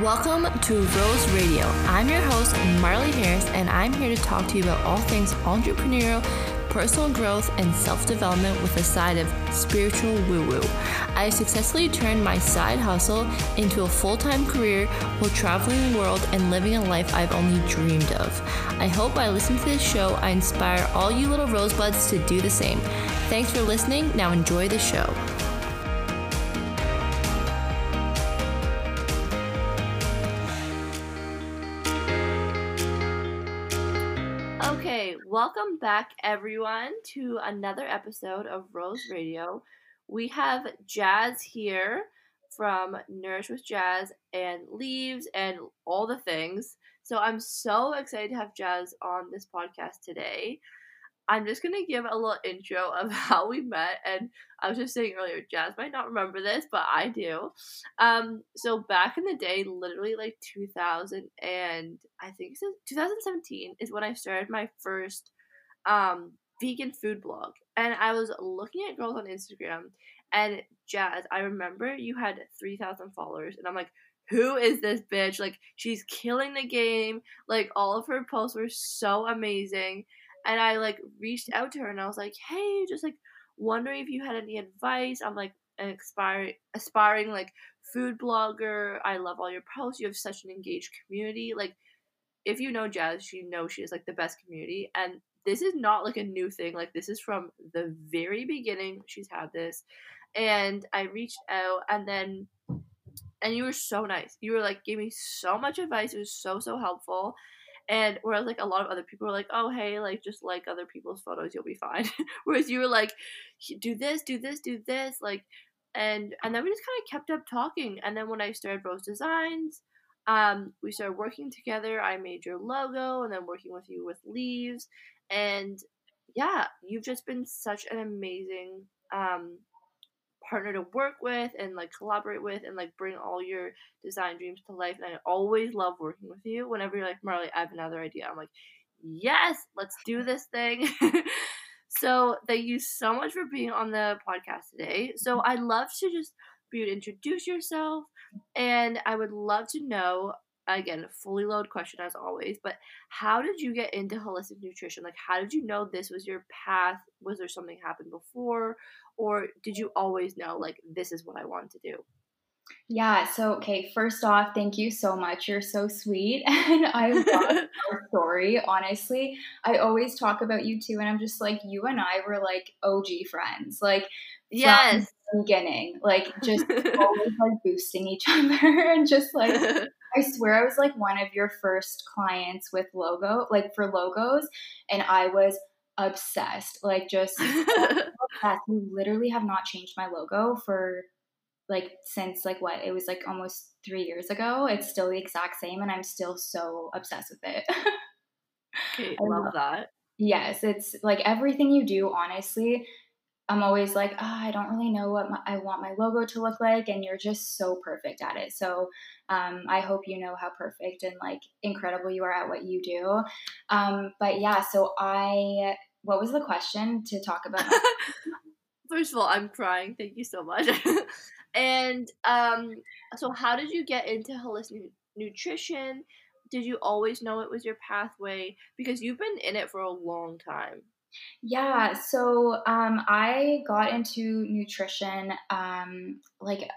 Welcome to Rose Radio. I'm your host, Marley Harris, and I'm here to talk to you about all things entrepreneurial, personal growth, and self development with a side of spiritual woo woo. I successfully turned my side hustle into a full time career while traveling the world and living a life I've only dreamed of. I hope by listening to this show, I inspire all you little rosebuds to do the same. Thanks for listening. Now enjoy the show. Welcome back everyone to another episode of Rose Radio. We have Jazz here from Nourish with Jazz and Leaves and all the things. So I'm so excited to have Jazz on this podcast today. I'm just gonna give a little intro of how we met, and I was just saying earlier, Jazz might not remember this, but I do. Um, so back in the day, literally like 2000 and I think it's 2017 is when I started my first um vegan food blog, and I was looking at girls on Instagram, and Jazz, I remember you had 3,000 followers, and I'm like. Who is this bitch? Like, she's killing the game. Like, all of her posts were so amazing and I like reached out to her and I was like, hey, just like wondering if you had any advice. I'm like an aspiring aspiring like food blogger. I love all your posts. You have such an engaged community. Like if you know Jazz, you know she is like the best community. And this is not like a new thing. Like this is from the very beginning. She's had this. And I reached out and then and you were so nice. You were like gave me so much advice. It was so so helpful. And whereas like a lot of other people were like, oh hey, like just like other people's photos, you'll be fine. whereas you were like, do this, do this, do this, like, and and then we just kind of kept up talking. And then when I started Rose Designs, um, we started working together. I made your logo, and then working with you with leaves, and yeah, you've just been such an amazing um partner to work with and like collaborate with and like bring all your design dreams to life. And I always love working with you. Whenever you're like, Marley, I have another idea. I'm like, yes, let's do this thing. so thank you so much for being on the podcast today. So I'd love to just for you to introduce yourself and I would love to know again fully loaded question as always but how did you get into holistic nutrition like how did you know this was your path was there something happened before or did you always know like this is what I want to do? Yeah, so okay, first off, thank you so much. You're so sweet. And I love your story, honestly. I always talk about you too, and I'm just like, you and I were like OG friends. Like, yes. beginning, like just always like boosting each other and just like I swear I was like one of your first clients with logo, like for logos, and I was obsessed. Like just obsessed. You literally have not changed my logo for like since like what it was like almost three years ago. It's still the exact same, and I'm still so obsessed with it. okay, love, love that. Yes, it's like everything you do. Honestly, I'm always like, oh, I don't really know what my, I want my logo to look like, and you're just so perfect at it. So um, I hope you know how perfect and like incredible you are at what you do. Um, but yeah, so I, what was the question to talk about? First of all, I'm crying. Thank you so much. and um, so, how did you get into holistic nutrition? Did you always know it was your pathway? Because you've been in it for a long time. Yeah, so um, I got into nutrition um, like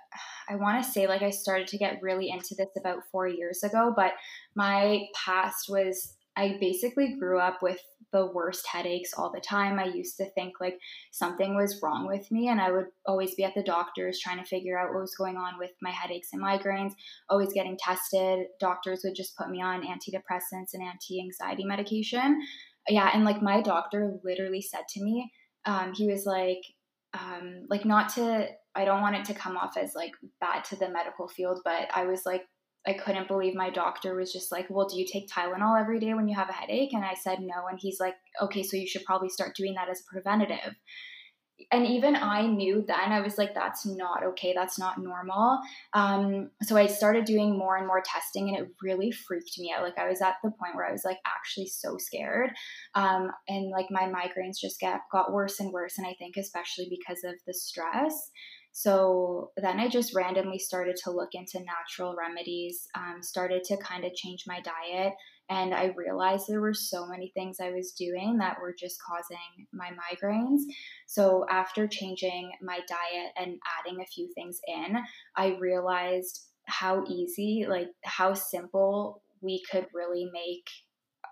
I want to say like I started to get really into this about four years ago, but my past was I basically grew up with the worst headaches all the time. I used to think like something was wrong with me, and I would always be at the doctor's trying to figure out what was going on with my headaches and migraines, always getting tested. Doctors would just put me on antidepressants and anti anxiety medication yeah, and like my doctor literally said to me, um, he was like, um, like not to, I don't want it to come off as like bad to the medical field, but I was like, I couldn't believe my doctor was just like, Well, do you take Tylenol every day when you have a headache? And I said no. And he's like, Okay, so you should probably start doing that as a preventative and even I knew then I was like, that's not okay. That's not normal. Um, so I started doing more and more testing, and it really freaked me out. Like I was at the point where I was like actually so scared, um, and like my migraines just get got worse and worse. And I think especially because of the stress. So then I just randomly started to look into natural remedies, um, started to kind of change my diet. And I realized there were so many things I was doing that were just causing my migraines. So after changing my diet and adding a few things in, I realized how easy, like how simple we could really make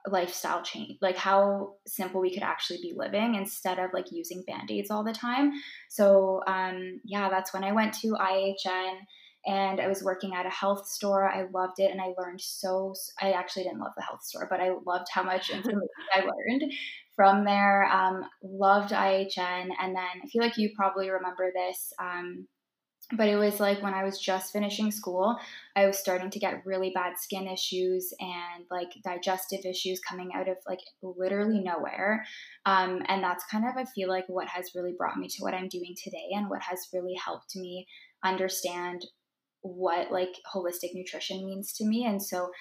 lifestyle change like how simple we could actually be living instead of like using band-aids all the time so um yeah that's when i went to ihn and i was working at a health store i loved it and i learned so i actually didn't love the health store but i loved how much information i learned from there um, loved ihn and then i feel like you probably remember this um, but it was like when I was just finishing school, I was starting to get really bad skin issues and like digestive issues coming out of like literally nowhere. Um, and that's kind of, I feel like, what has really brought me to what I'm doing today and what has really helped me understand what like holistic nutrition means to me. And so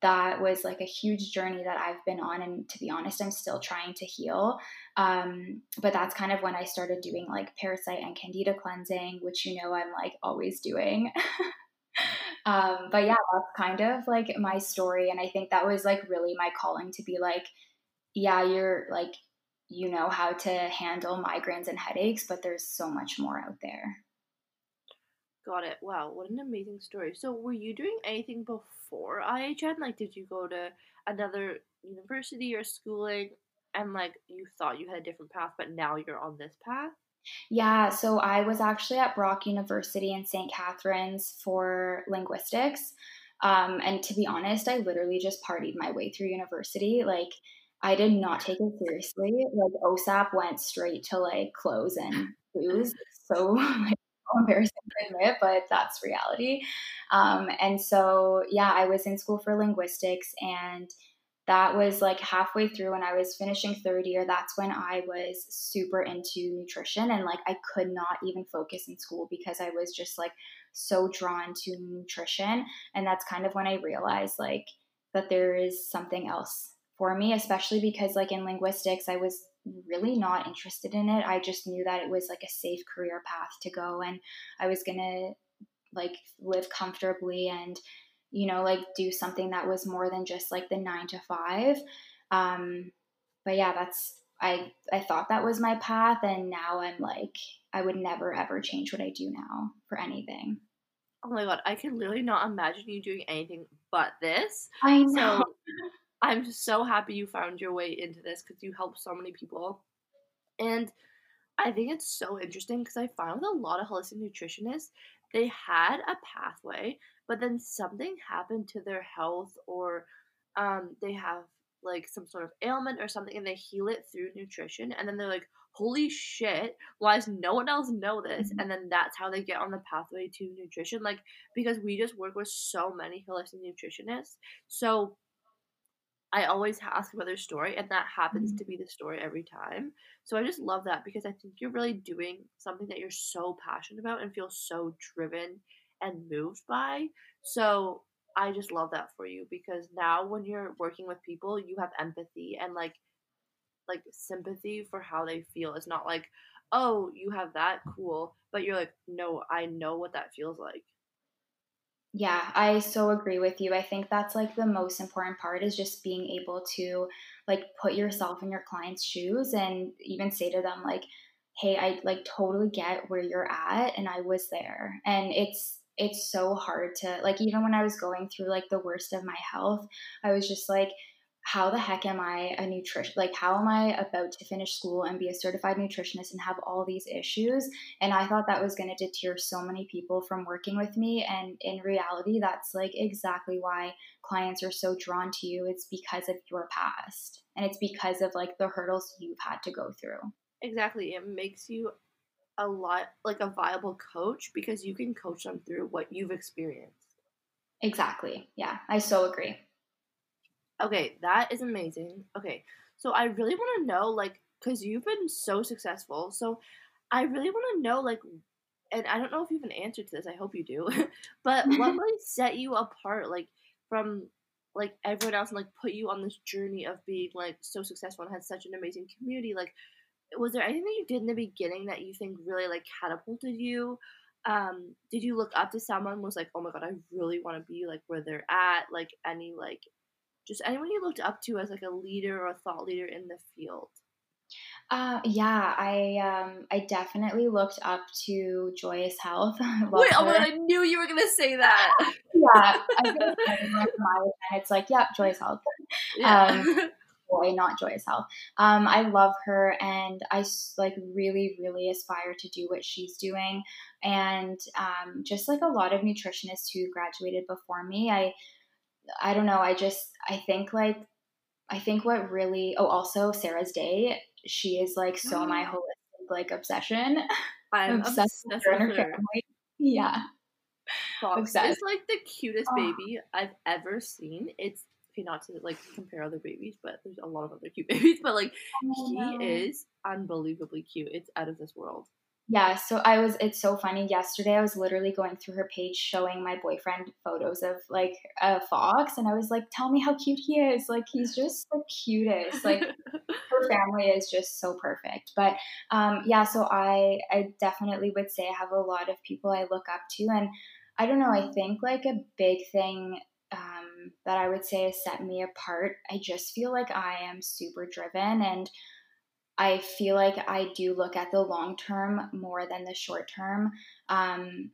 that was like a huge journey that I've been on. And to be honest, I'm still trying to heal. Um, but that's kind of when I started doing like parasite and candida cleansing, which you know I'm like always doing. um, but yeah, that's kind of like my story. And I think that was like really my calling to be like, yeah, you're like, you know how to handle migraines and headaches, but there's so much more out there. Got it. Wow, what an amazing story. So, were you doing anything before IHN? Like, did you go to another university or schooling and, like, you thought you had a different path, but now you're on this path? Yeah, so I was actually at Brock University in St. Catharines for linguistics. Um, and to be honest, I literally just partied my way through university. Like, I did not take it seriously. Like, OSAP went straight to like clothes and booze. So, like, embarrassing to admit, but that's reality. Um, and so, yeah, I was in school for linguistics, and that was like halfway through when I was finishing third year. That's when I was super into nutrition, and like I could not even focus in school because I was just like so drawn to nutrition. And that's kind of when I realized like that there is something else for me, especially because like in linguistics, I was really not interested in it. I just knew that it was like a safe career path to go and I was going to like live comfortably and you know like do something that was more than just like the 9 to 5. Um but yeah, that's I I thought that was my path and now I'm like I would never ever change what I do now for anything. Oh my god, I can literally not imagine you doing anything but this. I know. So I'm so happy you found your way into this because you help so many people. And I think it's so interesting because I find with a lot of holistic nutritionists, they had a pathway, but then something happened to their health or um, they have like some sort of ailment or something and they heal it through nutrition and then they're like holy shit why does no one else know this mm-hmm. and then that's how they get on the pathway to nutrition like because we just work with so many holistic nutritionists so I always ask about their story, and that happens mm-hmm. to be the story every time. So I just love that because I think you're really doing something that you're so passionate about and feel so driven and moved by. So I just love that for you because now when you're working with people, you have empathy and like like sympathy for how they feel. It's not like, oh, you have that cool, but you're like, no, I know what that feels like. Yeah, I so agree with you. I think that's like the most important part is just being able to like put yourself in your client's shoes and even say to them like, "Hey, I like totally get where you're at and I was there." And it's it's so hard to like even when I was going through like the worst of my health, I was just like how the heck am I a nutrition like how am I about to finish school and be a certified nutritionist and have all these issues? And I thought that was going to deter so many people from working with me. And in reality that's like exactly why clients are so drawn to you. It's because of your past. And it's because of like the hurdles you've had to go through. Exactly. It makes you a lot like a viable coach because you can coach them through what you've experienced. Exactly. Yeah I so agree Okay, that is amazing. Okay, so I really want to know, like, because you've been so successful. So I really want to know, like, and I don't know if you have an answer to this. I hope you do. but what really set you apart, like, from like everyone else, and like put you on this journey of being like so successful and had such an amazing community? Like, was there anything that you did in the beginning that you think really like catapulted you? um, did you look up to someone was like, oh my god, I really want to be like where they're at? Like any like, just anyone you looked up to as like a leader or a thought leader in the field. Uh, yeah, I um, I definitely looked up to Joyous Health. Wait, oh god, I knew you were gonna say that. yeah, it's like, yeah, Joyous Health. Yeah. Um, boy, not Joyous Health. Um, I love her, and I like really, really aspire to do what she's doing. And um, just like a lot of nutritionists who graduated before me, I, I don't know. I just I think like I think what really oh also Sarah's Day she is like so my holistic like obsession. I'm obsessed, obsessed with her, her. Yeah. Fox is like the cutest oh. baby I've ever seen. It's okay, not to like compare other babies, but there's a lot of other cute babies. But like oh, he is unbelievably cute. It's out of this world. Yeah, so I was it's so funny. Yesterday I was literally going through her page showing my boyfriend photos of like a fox and I was like, "Tell me how cute he is." Like he's just the cutest. Like her family is just so perfect. But um yeah, so I I definitely would say I have a lot of people I look up to and I don't know, I think like a big thing um, that I would say has set me apart. I just feel like I am super driven and I feel like I do look at the long term more than the short term. Um,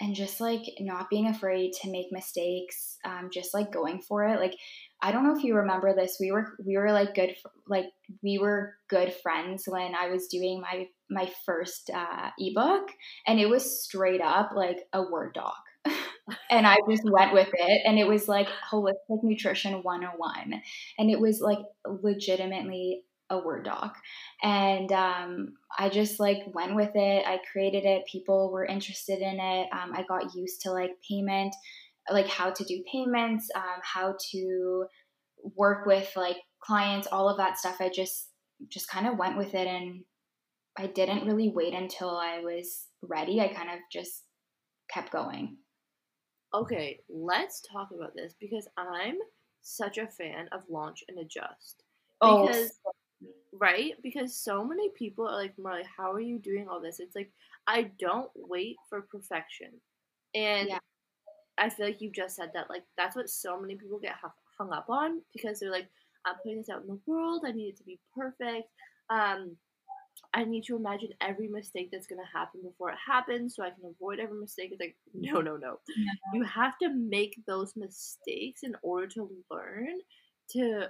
and just like not being afraid to make mistakes, um, just like going for it. Like, I don't know if you remember this. We were we were like good like we were good friends when I was doing my my first uh, ebook, and it was straight up like a word doc. and I just went with it. And it was like holistic nutrition 101. And it was like legitimately a Word doc. And um, I just like went with it. I created it. People were interested in it. Um, I got used to like payment, like how to do payments, um, how to work with like clients, all of that stuff. I just just kind of went with it and I didn't really wait until I was ready. I kind of just kept going. Okay, let's talk about this because I'm such a fan of launch and adjust. Oh, because oh, right? Because so many people are like, Marley, how are you doing all this? It's like, I don't wait for perfection. And yeah. I feel like you just said that. Like, that's what so many people get hung up on because they're like, I'm putting this out in the world. I need it to be perfect. Um, I need to imagine every mistake that's going to happen before it happens so I can avoid every mistake. It's like, no, no, no. Yeah. You have to make those mistakes in order to learn to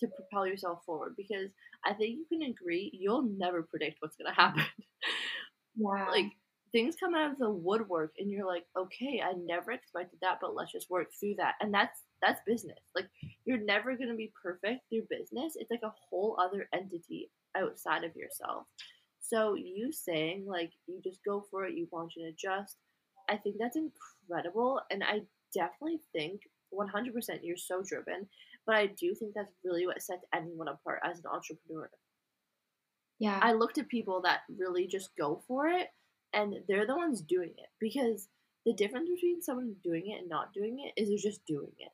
to propel yourself forward because I think you can agree you'll never predict what's going to happen. Yeah. like things come out of the woodwork and you're like, "Okay, I never expected that, but let's just work through that." And that's that's business. Like you're never going to be perfect through business. It's like a whole other entity outside of yourself. So you saying like you just go for it, you launch and adjust. I think that's incredible and I definitely think 100% you're so driven but I do think that's really what sets anyone apart as an entrepreneur. Yeah. I looked at people that really just go for it and they're the ones doing it because the difference between someone doing it and not doing it is they're just doing it.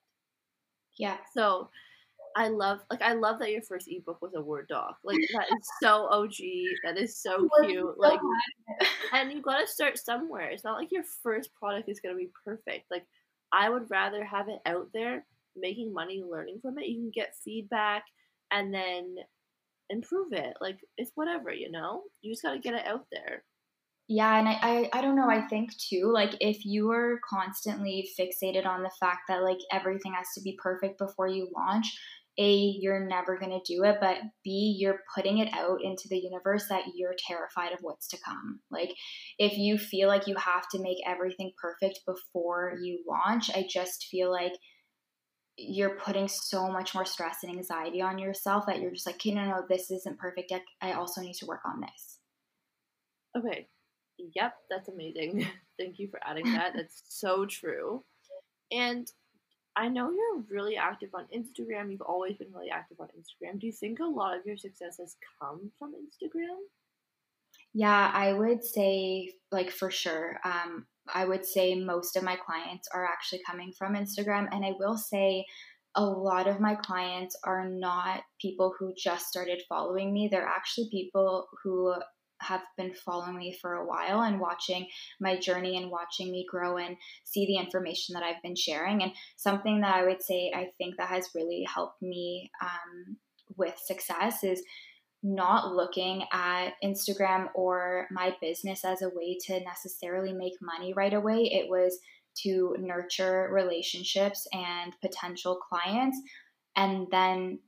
Yeah. So I love like I love that your first ebook was a Word doc. Like that is so OG. That is so cute. Like and you gotta start somewhere. It's not like your first product is gonna be perfect. Like I would rather have it out there making money learning from it. You can get feedback and then improve it. Like it's whatever, you know? You just got to get it out there. Yeah, and I, I I don't know, I think too, like if you are constantly fixated on the fact that like everything has to be perfect before you launch, a you're never going to do it but b you're putting it out into the universe that you're terrified of what's to come like if you feel like you have to make everything perfect before you launch i just feel like you're putting so much more stress and anxiety on yourself that you're just like, okay, no, no, this isn't perfect. I also need to work on this. Okay. Yep, that's amazing. Thank you for adding that. That's so true. And I know you're really active on Instagram. You've always been really active on Instagram. Do you think a lot of your success has come from Instagram? Yeah, I would say, like, for sure. Um, I would say most of my clients are actually coming from Instagram. And I will say a lot of my clients are not people who just started following me. They're actually people who have been following me for a while and watching my journey and watching me grow and see the information that I've been sharing. And something that I would say I think that has really helped me um, with success is not looking at Instagram or my business as a way to necessarily make money right away. It was to nurture relationships and potential clients. And then,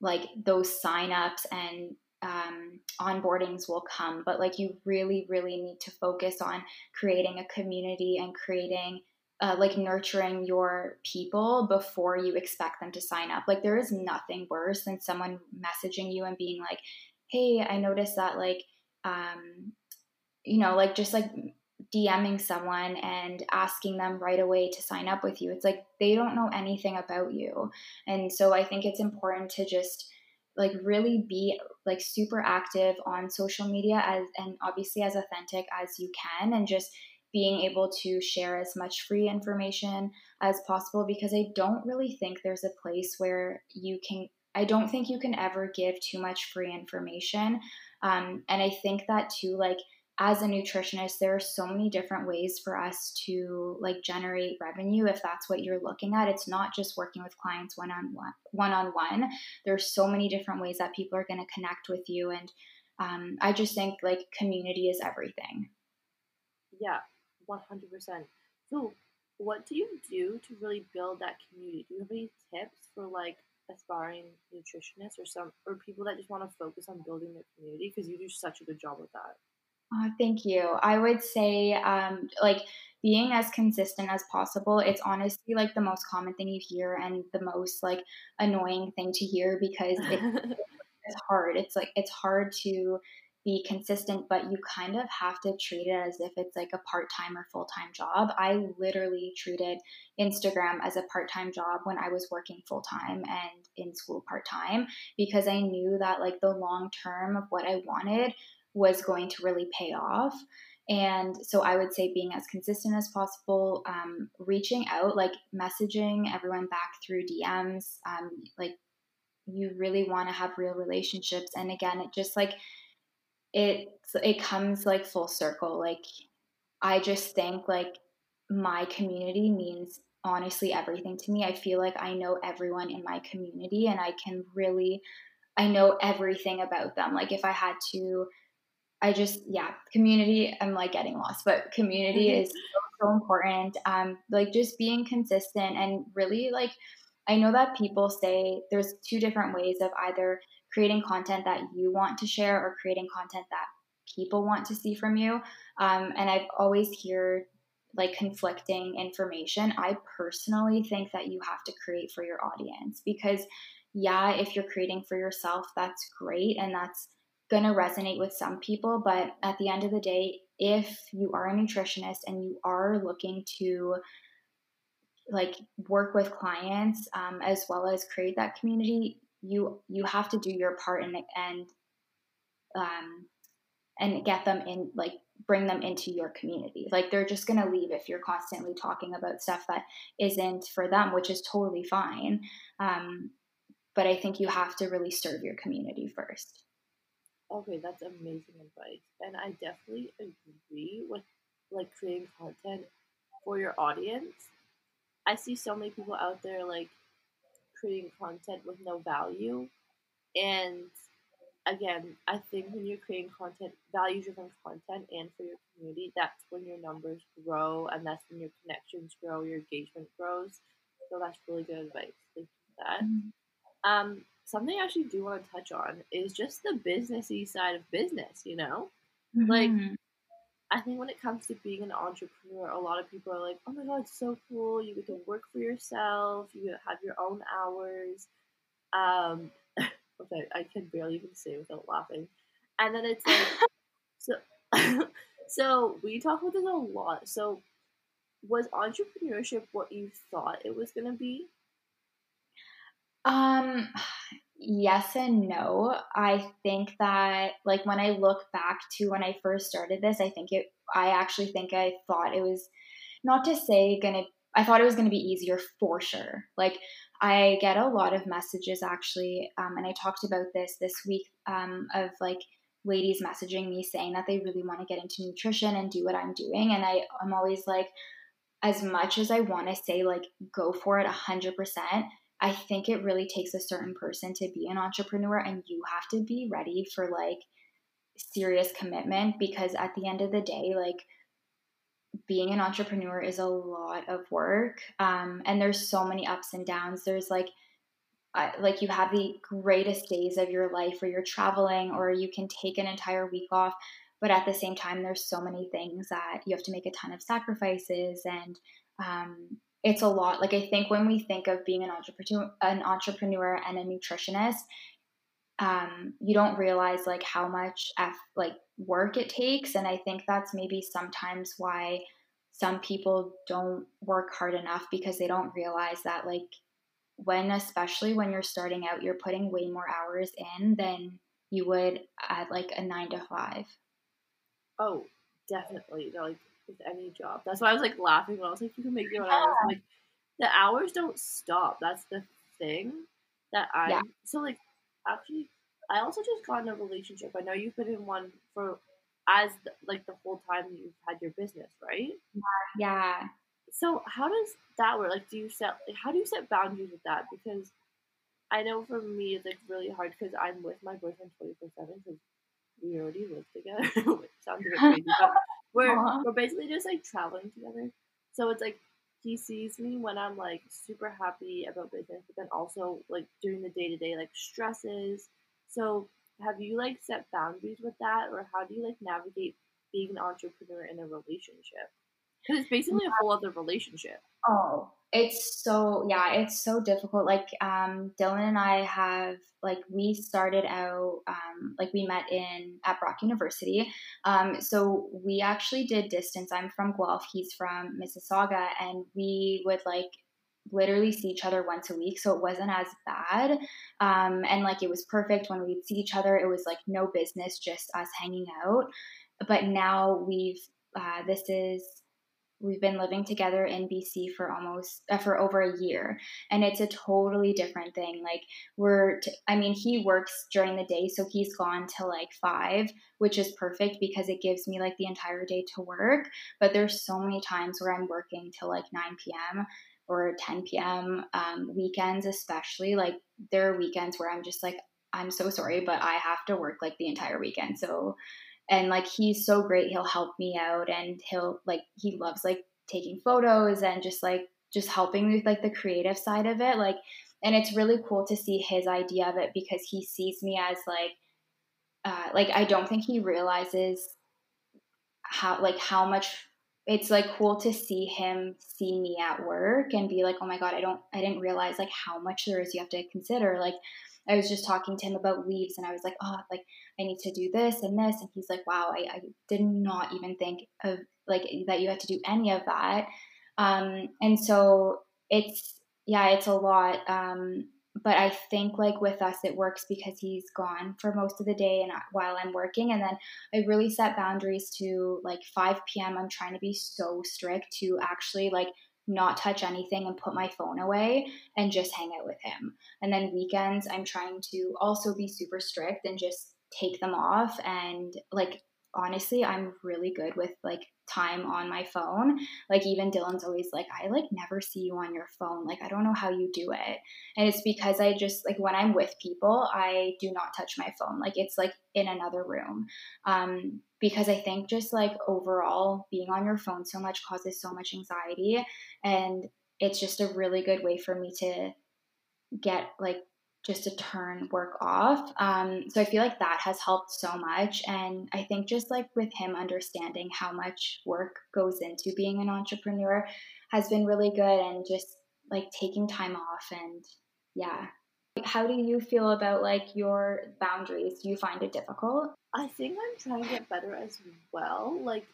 like, those signups and um, onboardings will come. But, like, you really, really need to focus on creating a community and creating uh, like nurturing your people before you expect them to sign up. Like there is nothing worse than someone messaging you and being like, "Hey, I noticed that like um you know, like just like DMing someone and asking them right away to sign up with you. It's like they don't know anything about you. And so I think it's important to just like really be like super active on social media as and obviously as authentic as you can and just being able to share as much free information as possible because I don't really think there's a place where you can, I don't think you can ever give too much free information. Um, and I think that too, like, as a nutritionist there are so many different ways for us to like generate revenue if that's what you're looking at. It's not just working with clients one on one one on one there's so many different ways that people are going to connect with you and um, i just think like community is everything. Yeah 100%. So, what do you do to really build that community? Do you have any tips for like aspiring nutritionists or some or people that just want to focus on building their community because you do such a good job with that? Uh, thank you. I would say, um, like, being as consistent as possible. It's honestly like the most common thing you hear and the most like annoying thing to hear because it, it's hard. It's like it's hard to be consistent, but you kind of have to treat it as if it's like a part time or full time job. I literally treated Instagram as a part time job when I was working full time and in school part time because I knew that like the long term of what I wanted was going to really pay off. And so I would say being as consistent as possible, um, reaching out, like messaging everyone back through DMs, um, like you really want to have real relationships. And again, it just like, it it comes like full circle like i just think like my community means honestly everything to me. I feel like i know everyone in my community and i can really i know everything about them. Like if i had to i just yeah community i'm like getting lost but community mm-hmm. is so, so important. Um like just being consistent and really like i know that people say there's two different ways of either creating content that you want to share or creating content that people want to see from you. Um, and I've always heard like conflicting information. I personally think that you have to create for your audience because, yeah, if you're creating for yourself, that's great and that's going to resonate with some people. But at the end of the day, if you are a nutritionist and you are looking to like work with clients um, as well as create that community you you have to do your part and and um and get them in like bring them into your community. Like they're just going to leave if you're constantly talking about stuff that isn't for them which is totally fine um but i think you have to really serve your community first. Okay that's amazing advice and i definitely agree with like creating content for your audience. I see so many people out there like creating content with no value. And again, I think when you're creating content, value driven content, and for your community, that's when your numbers grow and that's when your connections grow, your engagement grows. So that's really good advice. Thank you for that. Mm-hmm. Um, something I actually do want to touch on is just the businessy side of business, you know? Mm-hmm. Like, I think when it comes to being an entrepreneur, a lot of people are like, "Oh my god, it's so cool! You get to work for yourself. You have your own hours." Um, okay, I can barely even say without laughing. And then it's like, so, so we talk about this a lot. So, was entrepreneurship what you thought it was gonna be? Um, yes and no. I think that like when I look back to when I first started this, I think it I actually think I thought it was not to say gonna I thought it was gonna be easier for sure. Like I get a lot of messages actually, um, and I talked about this this week um, of like ladies messaging me saying that they really want to get into nutrition and do what I'm doing. And I, I'm always like, as much as I want to say, like, go for it 100%, I think it really takes a certain person to be an entrepreneur, and you have to be ready for like serious commitment because at the end of the day, like, being an entrepreneur is a lot of work um, and there's so many ups and downs. There's like uh, like you have the greatest days of your life where you're traveling or you can take an entire week off but at the same time there's so many things that you have to make a ton of sacrifices and um, it's a lot like i think when we think of being an entrepreneur an entrepreneur and a nutritionist um, you don't realize like how much F, like work it takes and i think that's maybe sometimes why some people don't work hard enough because they don't realize that like when especially when you're starting out you're putting way more hours in than you would at like a nine to five. Oh definitely. Like with any job. That's why i was like laughing when i was like you can make your own hours. Like the hours don't stop. That's the thing that i yeah. so like actually i also just got in a relationship. I know you've been in one for as the, like the whole time you've had your business right? Yeah. So how does that work? Like, do you set like how do you set boundaries with that? Because I know for me it's like really hard because I'm with my boyfriend twenty four seven because we already live together, which sounds a bit crazy, but we're Aww. we're basically just like traveling together. So it's like he sees me when I'm like super happy about business, but then also like during the day to day like stresses. So have you like set boundaries with that, or how do you like navigate being an entrepreneur in a relationship? Because it's basically a whole other relationship. Oh, it's so yeah, it's so difficult. Like um, Dylan and I have like we started out um, like we met in at Brock University. Um, so we actually did distance. I'm from Guelph. He's from Mississauga, and we would like literally see each other once a week so it wasn't as bad um, and like it was perfect when we'd see each other it was like no business just us hanging out but now we've uh, this is we've been living together in BC for almost uh, for over a year and it's a totally different thing like we're t- I mean he works during the day so he's gone till like 5 which is perfect because it gives me like the entire day to work but there's so many times where I'm working till like 9 p.m. or 10 p.m. Um, weekends especially like there are weekends where I'm just like I'm so sorry but I have to work like the entire weekend so and like he's so great he'll help me out and he'll like he loves like taking photos and just like just helping with like the creative side of it like and it's really cool to see his idea of it because he sees me as like uh, like I don't think he realizes how like how much it's like cool to see him see me at work and be like oh my god I don't I didn't realize like how much there is you have to consider like I was just talking to him about leaves and I was like, oh, like I need to do this and this. And he's like, wow, I, I did not even think of like that you had to do any of that. Um, and so it's, yeah, it's a lot. Um, but I think like with us, it works because he's gone for most of the day and while I'm working. And then I really set boundaries to like 5 p.m. I'm trying to be so strict to actually like not touch anything and put my phone away and just hang out with him. And then weekends, I'm trying to also be super strict and just take them off and like honestly i'm really good with like time on my phone. Like even dylan's always like i like never see you on your phone. Like i don't know how you do it. And it's because i just like when i'm with people i do not touch my phone. Like it's like in another room. Um because i think just like overall being on your phone so much causes so much anxiety and it's just a really good way for me to get like just to turn work off. Um, so I feel like that has helped so much. And I think just like with him understanding how much work goes into being an entrepreneur has been really good and just like taking time off and yeah. How do you feel about like your boundaries? Do you find it difficult? I think I'm trying to get better as well. Like,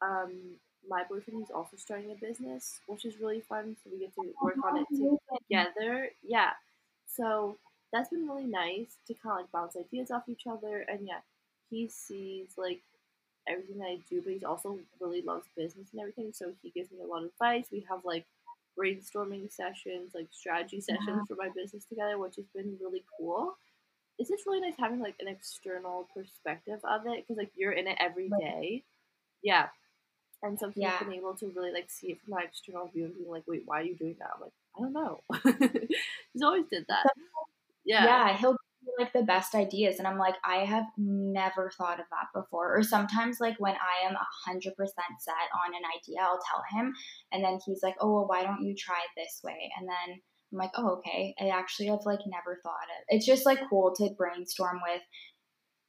um, my boyfriend is also starting a business, which is really fun. So we get to work on it together. Yeah. So that's been really nice to kind of like bounce ideas off each other. And yeah, he sees like everything that I do, but he also really loves business and everything. So he gives me a lot of advice. We have like brainstorming sessions, like strategy sessions yeah. for my business together, which has been really cool. it's just really nice having like an external perspective of it because like you're in it every day. Yeah. And so he's Yeah. been able to really like see it from that external view and being like, wait, why are you doing that? I'm like, I don't know. he's always did that. Yeah. yeah, he'll like the best ideas, and I'm like, I have never thought of that before. Or sometimes, like when I am hundred percent set on an idea, I'll tell him, and then he's like, Oh, well, why don't you try it this way? And then I'm like, Oh, okay. I actually have like never thought of. It's just like cool to brainstorm with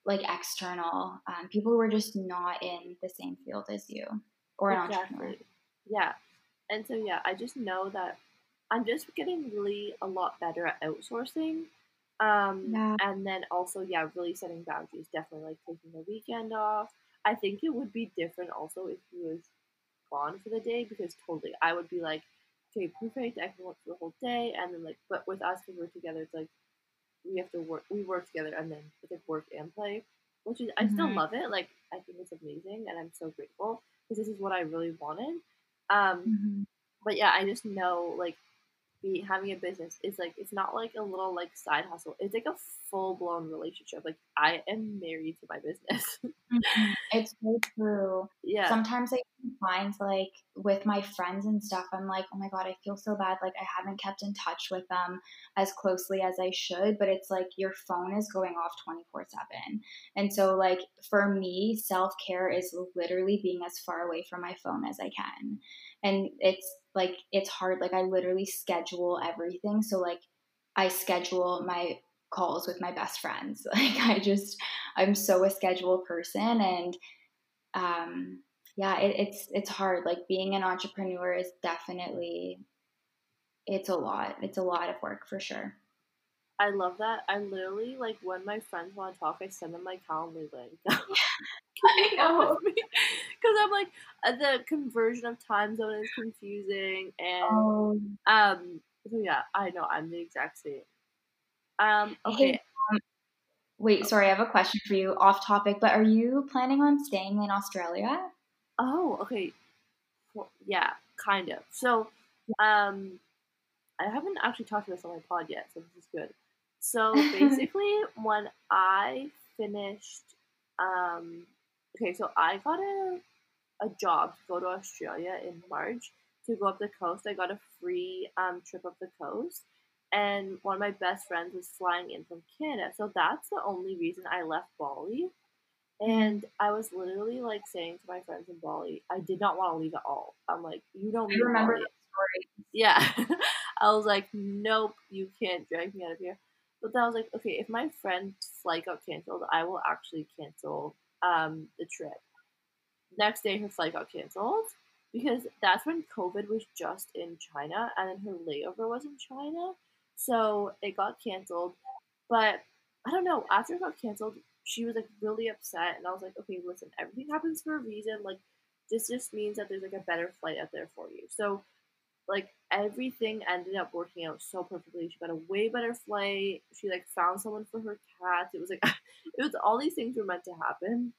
like external um, people who are just not in the same field as you or an entrepreneur. Yeah. And so yeah, I just know that I'm just getting really a lot better at outsourcing. Um Yeah. and then also yeah, really setting boundaries, definitely like taking the weekend off. I think it would be different also if he was gone for the day because totally I would be like, okay, perfect, I can work for the whole day and then like but with us because we're together it's like we have to work we work together and then it's like work and play. Which is I still Mhm. love it. Like I think it's amazing and I'm so grateful because this is what I really wanted. Um, Mhm. but yeah, I just know like be having a business is like it's not like a little like side hustle. It's like a full blown relationship. Like I am married to my business. Mhm. It's so true. yeah. Sometimes I find like with my friends and stuff, I'm like, oh my god, I feel so bad. Like I haven't kept in touch with them as closely as I should. But it's like your phone is going off 24 seven, and so like for me, self care is literally being as far away from my phone as I can, and it's like it's hard. Like I literally schedule everything. So like I schedule my calls with my best friends. Like I just I'm so a schedule person and um yeah, it, it's it's hard. Like being an entrepreneur is definitely it's a lot. It's a lot of work for sure. I love that. I literally like when my friends want to talk, I send them my Calendly link. I know. Because I'm like uh, the conversion of time zone is confusing, and Oh, um, so yeah, I know I'm the exact same. Um, Hey, okay, wait, sorry, I have a question for you off topic, but are you planning on staying in Australia? Oh, okay. Well, yeah, kind of. So, um, I haven't actually talked to this on my pod yet, so this is good. So basically, when I finished, um, okay, so I got a a job to go to Australia in March to go up the coast. I got a free um trip up the coast, and one of my best friends was flying in from Canada. So that's the only reason I left Bali. And I was literally like saying to my friends in Bali, I did not want to leave at all. I'm like, you don't remember Bali. story. Yeah. I was like, nope, you can't drag me out of here. But then I was like, okay, if my friend's flight got canceled, I will actually cancel um, the trip. Next day, her flight got canceled because that's when COVID was just in China and then her layover was in China. So it got canceled. But I don't know, after it got canceled, she was like really upset. And I was like, okay, listen, everything happens for a reason. Like, this just means that there's like a better flight out there for you. So like everything ended up working out so perfectly. She got a way better flight. She like found someone for her cats. It was like it was all these things were meant to happen.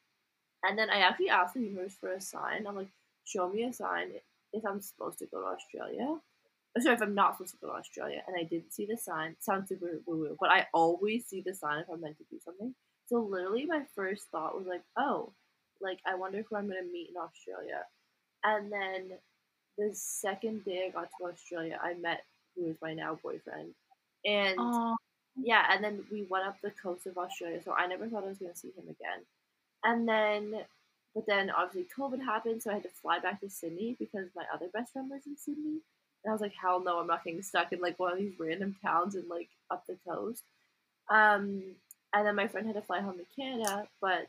And then I actually asked the universe for a sign. I'm like, show me a sign if I'm supposed to go to Australia. Oh, Sorry, if I'm not supposed to go to Australia. And I didn't see the sign. It Sounds super woo woo, but I always see the sign if I'm meant to do something. So literally, my first thought was like, oh, like I wonder who I'm gonna meet in Australia. And then the second day I got to Australia, I met who is my now boyfriend. And Oh, yeah, and then we went up the coast of Australia, so I never thought I was gonna see him again. And then, but then obviously COVID happened, so I had to fly back to Sydney because my other best friend lives in Sydney. And I was like, hell no, I'm not getting stuck in like one of these random towns and like up the coast. Um, and then my friend had to fly home to Canada, but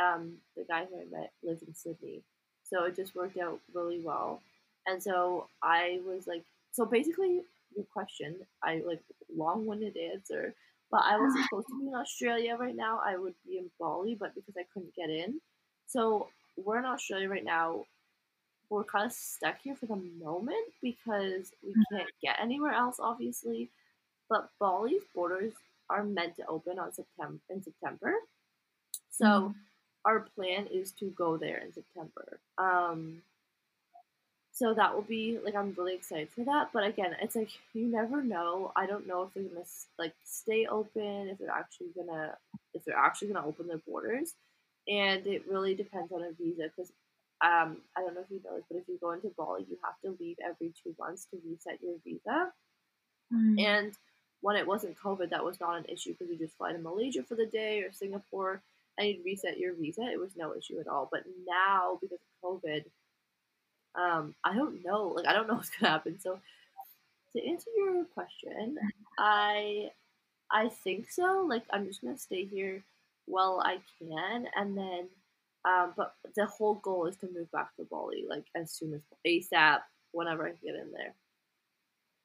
um, the guy who I met lived in Sydney, so it just worked out really well. And so I was like, so basically, your question, I like long-winded answer, but I was supposed to be in Australia right now. I would be in Bali, but because I couldn't get in, so we're in Australia right now. We're kind of stuck here for the moment because we can't get anywhere else, obviously. But Bali's borders are meant to open on September in September, so Mhm. our plan is to go there in September. Um, so that will be like I'm really excited for that. But again, it's like you never know. I don't know if they're gonna like stay open, if they're actually gonna if they're actually gonna open their borders, and it really depends on a visa because um I don't know if you know this, but if you go into Bali, you have to leave every two months to reset your visa. Mm. And when it wasn't COVID, that was not an issue because you just fly to Malaysia for the day or Singapore and you'd reset your visa. It was no issue at all. But now because of COVID um, I don't know. Like I don't know what's gonna happen. So to answer your question, I I think so. Like I'm just gonna stay here while I can, and then. Um, but the whole goal is to move back to Bali like as soon as ASAP, whenever I get in there.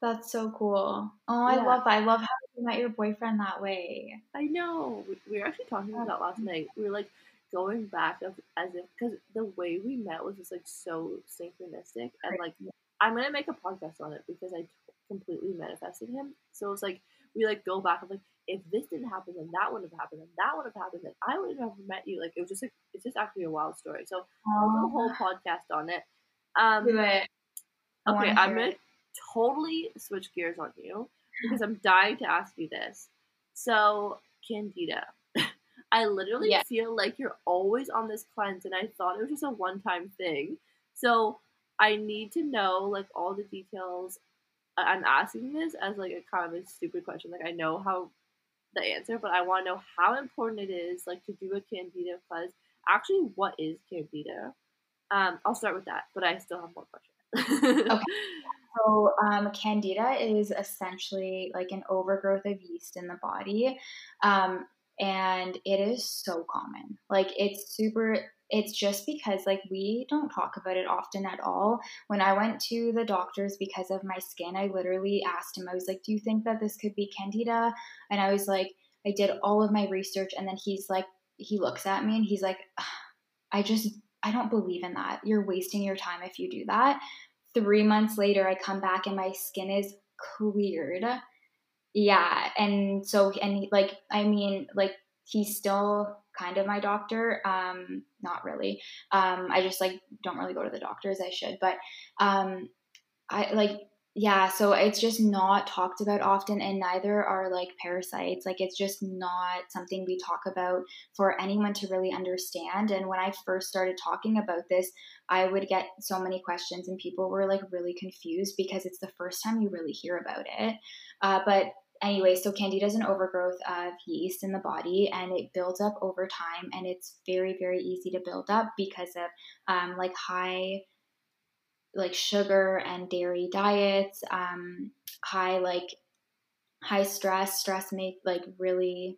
That's so cool. Oh, I love that. I love how you met your boyfriend that way. I know. We, we were actually talking about that last night. We were like, going back of as if because the way we met was just like so synchronistic and like I'm gonna make a podcast on it because I completely manifested him. So it's like we like go back of like if this didn't happen then that wouldn't have happened and that would have happened then I would have met you. Like it was just like it's just actually a wild story. So I'll do a whole podcast on it. Um, do it. Okay, I'm gonna totally switch gears on you because I'm dying to ask you this. So Candida, I literally yeah. feel like you're always on this cleanse, and I thought it was just a one time thing. So I need to know like all the details. I'm asking this as like a kind of a stupid question. Like I know how the answer, but I want to know how important it is like to do a candida cleanse. Actually, what is candida? Um, I'll start with that, but I still have more questions. okay. So, um, candida is essentially like an overgrowth of yeast in the body. Um, and it is so common. Like it's super it's just because like we don't talk about it often at all. When I went to the doctors because of my skin, I literally asked him I was like, "Do you think that this could be candida?" And I was like, I did all of my research and then he's like he looks at me and he's like, "I just I don't believe in that. You're wasting your time if you do that." 3 months later, I come back and my skin is cleared yeah and so and he, like i mean like he's still kind of my doctor um not really. Um i just like don't really go to the doctor as i should but um i like yeah so it's just not talked about often and neither are like parasites like it's just not something we talk about for anyone to really understand and when i first started talking about this i would get so many questions and people were like really confused because it's the first time you really hear about it. Uh, but anyway, so candida is an overgrowth of yeast in the body and it builds up over time and it's very, very easy to build up because of um, like high like sugar and dairy diets, um, high like high stress. Stress make like really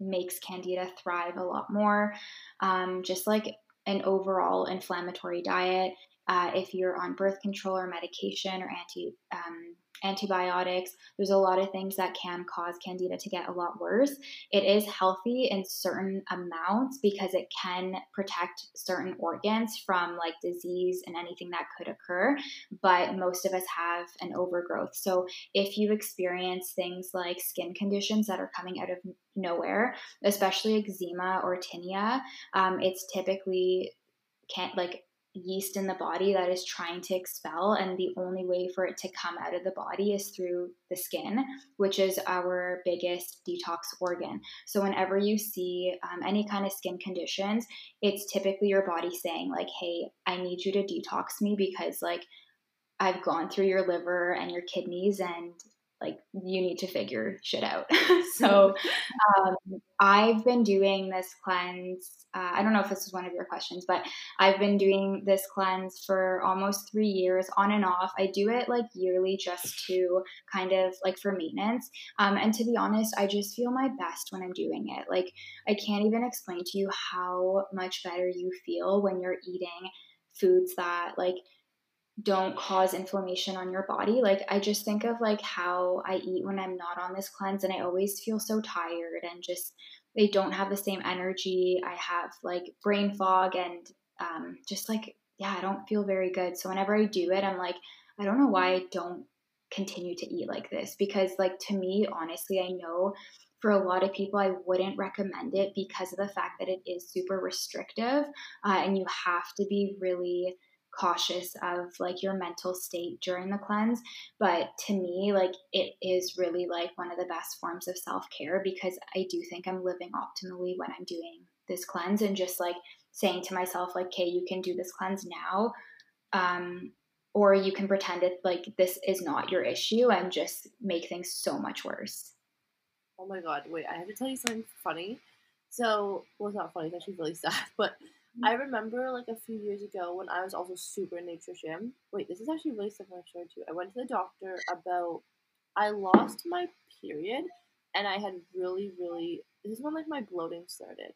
makes candida thrive a lot more. Um, just like an overall inflammatory diet. Uh, if you're on birth control or medication or anti um, antibiotics. There's a lot of things that can cause candida to get a lot worse. It is healthy in certain amounts because it can protect certain organs from like disease and anything that could occur, but most of us have an overgrowth. So if you experience things like skin conditions that are coming out of nowhere, especially eczema or tinea, um, it's typically can't like yeast in the body that is trying to expel and the only way for it to come out of the body is through the skin which is our biggest detox organ. So whenever you see um, any kind of skin conditions it's typically your body saying like hey i need you to detox me because like i've gone through your liver and your kidneys and like you need to figure shit out. so um, I've been doing this cleanse. Uh, I don't know if this is one of your questions, but I've been doing this cleanse for almost three years on and off. I do it like yearly just to kind of like for maintenance. Um, and to be honest, I just feel my best when I'm doing it. Like I can't even explain to you how much better you feel when you're eating foods that like don't cause inflammation on your body. Like I just think of like how I eat when I'm not on this cleanse and I always feel so tired and just they don't have the same energy. I have like brain fog and um, just like yeah, I don't feel very good. So whenever I do it, I'm like I don't know why I don't continue to eat like this because like to me honestly, I know for a lot of people, I wouldn't recommend it because of the fact that it is super restrictive uh, and you have to be really cautious of like your mental state during the cleanse but to me like it is really like one of the best forms of self-care because i do think i'm living optimally when i'm doing this cleanse and just like saying to myself like okay you can do this cleanse now um or you can pretend it like this is not your issue and just make things so much worse. Oh my god wait i have to tell you something funny. So well it's not funny it's actually really sad but I mm. remember like a few years ago when I was also super nutrition. Wait, this is actually really similar story too. I went to the doctor about I lost my period and I had really, really this is when like my bloating started.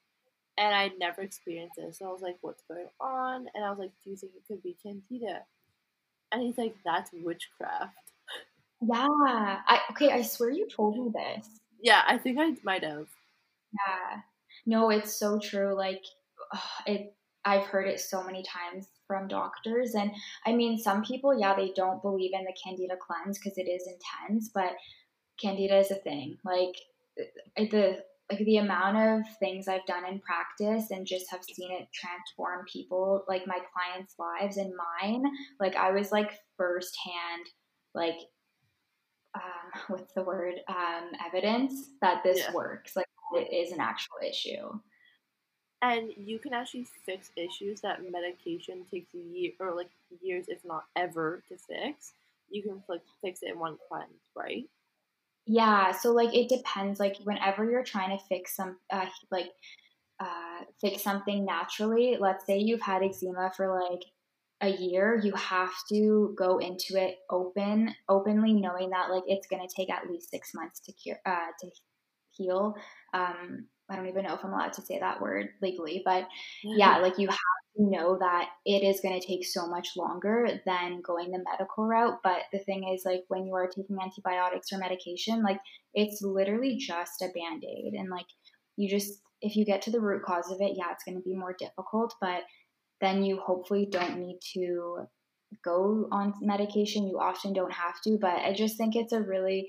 And I'd never experienced this. So I was like, what's going on? And I was like, do you think it could be candida? And he's like, that's witchcraft. Yeah. I okay, I swear you told me this. Yeah, I think I might have. Yeah. No, it's so true. Like it I've heard it so many times from doctors and I mean some people yeah they don't believe in the candida cleanse because it is intense but candida is a thing. Like the like the amount of things I've done in practice and just have seen it transform people like my clients lives and mine like I was like firsthand like um, what's the word? Um, evidence that this yeah. works. Like it is an actual issue and you can actually fix issues that medication takes a year or like years, if not ever, to fix. You can fix it in one cleanse, right? Yeah. So like it depends. Like whenever you're trying to fix some, uh, like uh, fix something naturally. Let's say you've had eczema for like a year you have to go into it open openly knowing that like it's going to take at least six months to cure uh, to heal um, I don't even know if I'm allowed to say that word legally, but yeah, like you have to know that it is going to take so much longer than going the medical route. But the thing is, like, when you are taking antibiotics or medication, like, it's literally just a band aid. And, like, you just, if you get to the root cause of it, yeah, it's going to be more difficult, but then you hopefully don't need to go on medication. You often don't have to, but I just think it's a really,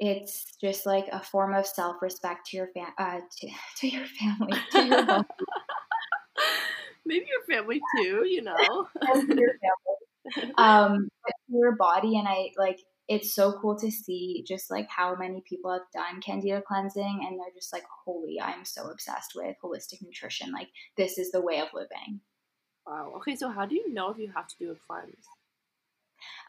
it's just like a form of self-respect to your fam- uh, to, to your family to your maybe your family too you know. Your family. um your body and i like it's so cool to see just like how many people have done candida cleansing and they're just like holy i'm so obsessed with holistic nutrition like this is the way of living. Wow okay so how do you know if you have to do a cleanse?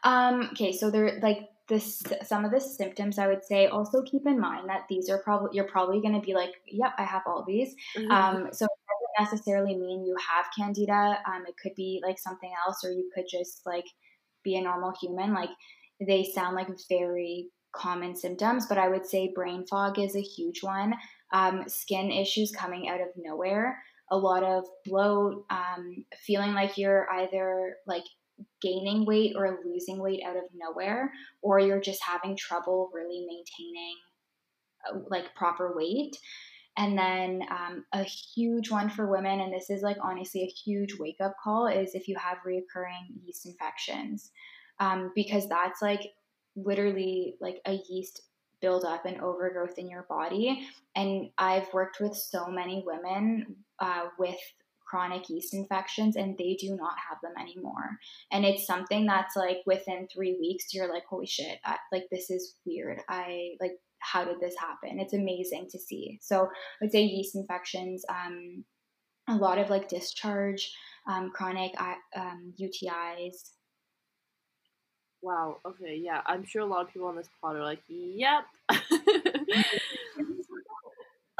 Um okay so they're like this some of the symptoms i would say also keep in mind that these are probably you're probably going to be like yep i have all these mm-hmm. um, so it doesn't necessarily mean you have candida um, it could be like something else or you could just like be a normal human like they sound like very common symptoms but i would say brain fog is a huge one um, skin issues coming out of nowhere a lot of bloat um, feeling like you're either like gaining weight or losing weight out of nowhere, or you're just having trouble really maintaining uh, like proper weight. And then um, a huge one for women, and this is like honestly a huge wake up call, is if you have reoccurring yeast infections, um, because that's like literally like a yeast buildup and overgrowth in your body. And I've worked with so many women uh, with chronic yeast infections and they do not have them anymore. And it's something that's like within three weeks, you're like, holy shit, I, like this is weird. I like, how did this happen? It's amazing to see. So I'd say yeast infections, um, a lot of like discharge, um, chronic um, UTIs. Wow. Okay. Yeah. I'm sure a lot of people on this pod are like, yep.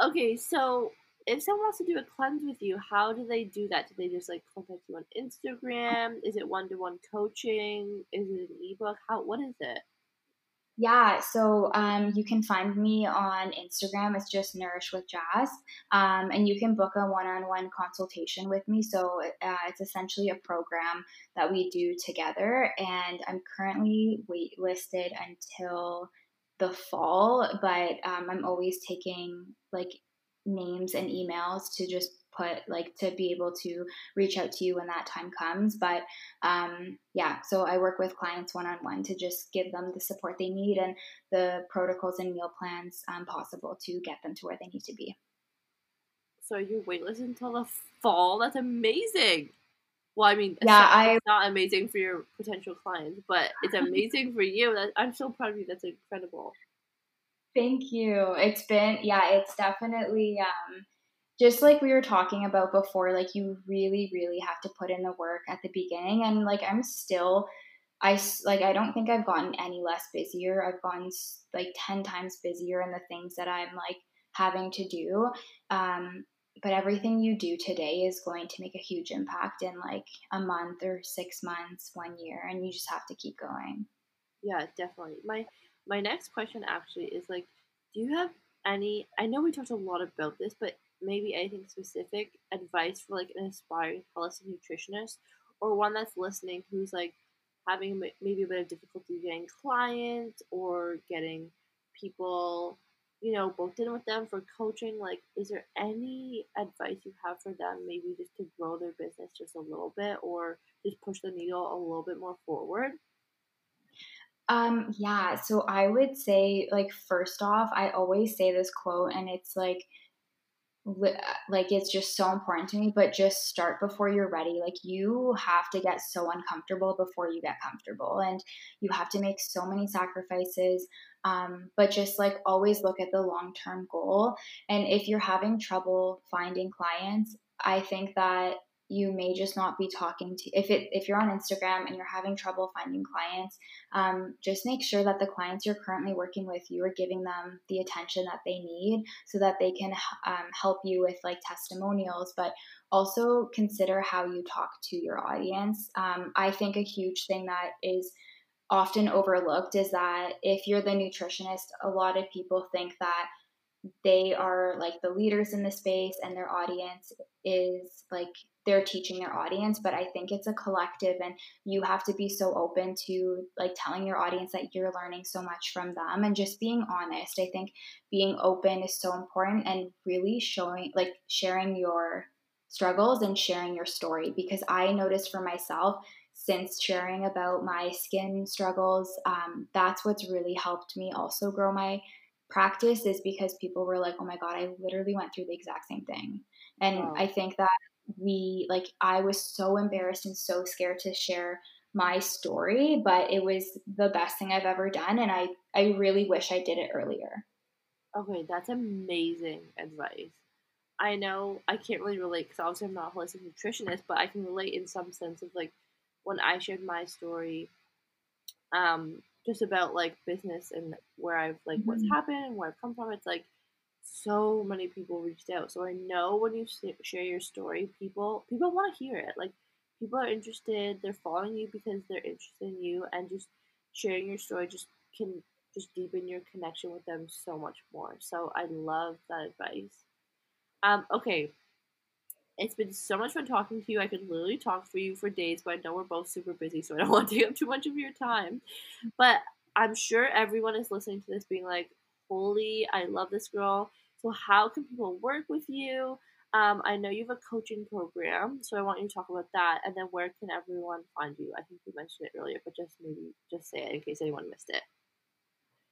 okay. So if someone wants to do a cleanse with you, how do they do that? Do they just like contact you on Instagram? Is it one to one coaching? Is it an ebook? How what is it? Yeah, so um, you can find me on Instagram. It's just Nourish with Jazz, um, and you can book a one-on-one consultation with me. So uh, it's essentially a program that we do together, and I'm currently waitlisted until the fall, but um, I'm always taking like names and emails to just put like to be able to reach out to you when that time comes but um yeah so i work with clients one-on-one to just give them the support they need and the protocols and meal plans um, possible to get them to where they need to be so you're waitlist until the fall that's amazing Well, I mean, yeah, it's, I, it's not amazing for your potential clients, but it's amazing for you. That I'm so proud of you. That's incredible. Thank you. It's been yeah, it's definitely um just like we were talking about before, like you really, really have to put in the work at the beginning. And like I'm still, I like I don't think I've gotten any less busier. I've gotten like ten times busier in the things that I'm like having to do. Um, but everything you do today is going to make a huge impact in like a month or six months, one year, and you just have to keep going. Yeah, definitely. My my next question actually is like, do you have any? I know we talked a lot about this, but maybe anything specific advice for like an aspiring holistic nutritionist or one that's listening who's like having maybe a bit of difficulty getting clients or getting people you know booked in with them for coaching like is there any advice you have for them maybe just to grow their business just a little bit or just push the needle a little bit more forward um yeah so i would say like first off i always say this quote and it's like like it's just so important to me but just start before you're ready like you have to get so uncomfortable before you get comfortable and you have to make so many sacrifices um, but just like always look at the long term goal and if you're having trouble finding clients i think that you may just not be talking to if it if you're on instagram and you're having trouble finding clients um, just make sure that the clients you're currently working with you are giving them the attention that they need so that they can um, help you with like testimonials but also consider how you talk to your audience. Um, i think a huge thing that is often overlooked is that if you're the nutritionist a lot of people think that they are like the leaders in the space and their audience is like they're teaching their audience but i think it's a collective and you have to be so open to like telling your audience that you're learning so much from them and just being honest. I think being open is so important and really showing like sharing your struggles and sharing your story because i noticed for myself since sharing about my skin struggles um, that's what's really helped me also grow my practice is because people were like oh my god i literally went through the exact same thing and wow. i think that we like I was so embarrassed and so scared to share my story, but it was the best thing I've ever done and I I really wish I did it earlier. Okay, that's amazing advice. I know I can't really relate because obviously I'm not a holistic nutritionist, but I can relate in some sense of like when I shared my story, um, just about like business and where I've like mm-hmm. what's happened and where I've come from. It's like so many people reached out. So I know when you share your story, people people want to hear it. Like people are interested. They're following you because they're interested in you, and just sharing your story just can just deepen your connection with them so much more. So I love that advice. Um, okay. It's been so much fun talking to you. I could literally talk for you for days, but I know we're both super busy, so I don't want to take up too much of your time. But I'm sure everyone is listening to this being like, holy, I love this girl. So, how can people work with you? Um, I know you have a coaching program, so I want you to talk about that. And then, where can everyone find you? I think you mentioned it earlier, but just maybe just say it in case anyone missed it.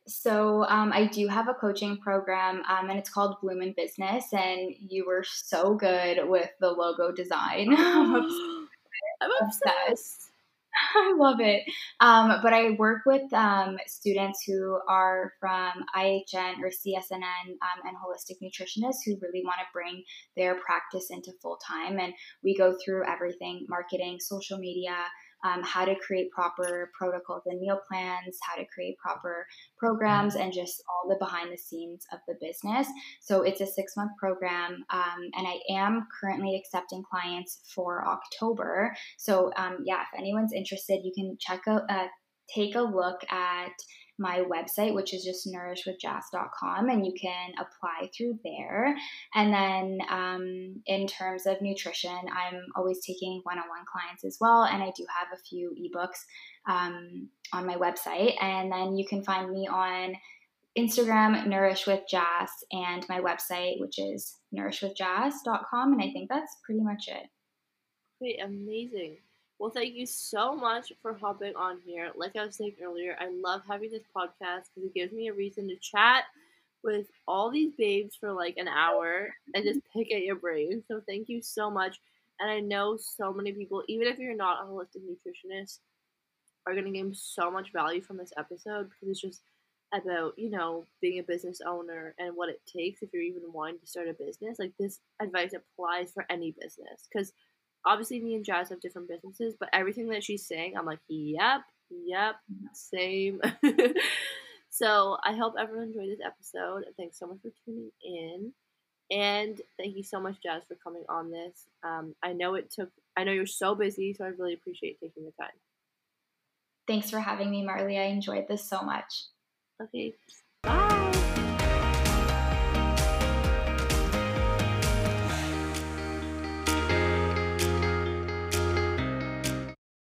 So um, I do have a coaching program, um, and it's called Bloom in Business. And you were so good with the logo design. I'm obsessed. I love it. Um, but I work with um, students who are from IHN or CSNN um, and holistic nutritionists who really want to bring their practice into full time. And we go through everything marketing, social media, um, how to create proper protocols and meal plans, how to create proper programs, and just all the behind the scenes of the business. So it's a six month program, um, and I am currently accepting clients for October. So um, yeah, if anyone's interested, you can check out. Uh, take a look at my website, which is just nourishwithjazz.com, and you can apply through there. And then um, in terms of nutrition, I'm always taking one on one clients as well, and I do have a few ebooks um, on my website. And then you can find me on Instagram, Nourish with Jazz, and my website, which is nourishwithjazz.com. And I think that's pretty much it. Great, amazing. Well, thank you so much for hopping on here. Like I was saying earlier, I love having this podcast because it gives me a reason to chat with all these babes for like an hour and just pick at your brain. So thank you so much. And I know so many people, even if you're not a holistic nutritionist, are going to gain so much value from this episode because it's just about, you know, being a business owner and what it takes if you're even wanting to start a business. Like this advice applies for any business because obviously me and Jazz have different businesses, but everything that she's saying, I'm like, yep, yep, same. so I hope everyone enjoyed this episode. And thanks so much for tuning in. And thank you so much, Jazz, for coming on this. Um, I know it took, I know you're so busy, so I really appreciate taking the time. Thanks for having me, Marley. I enjoyed this so much. Okay, bye.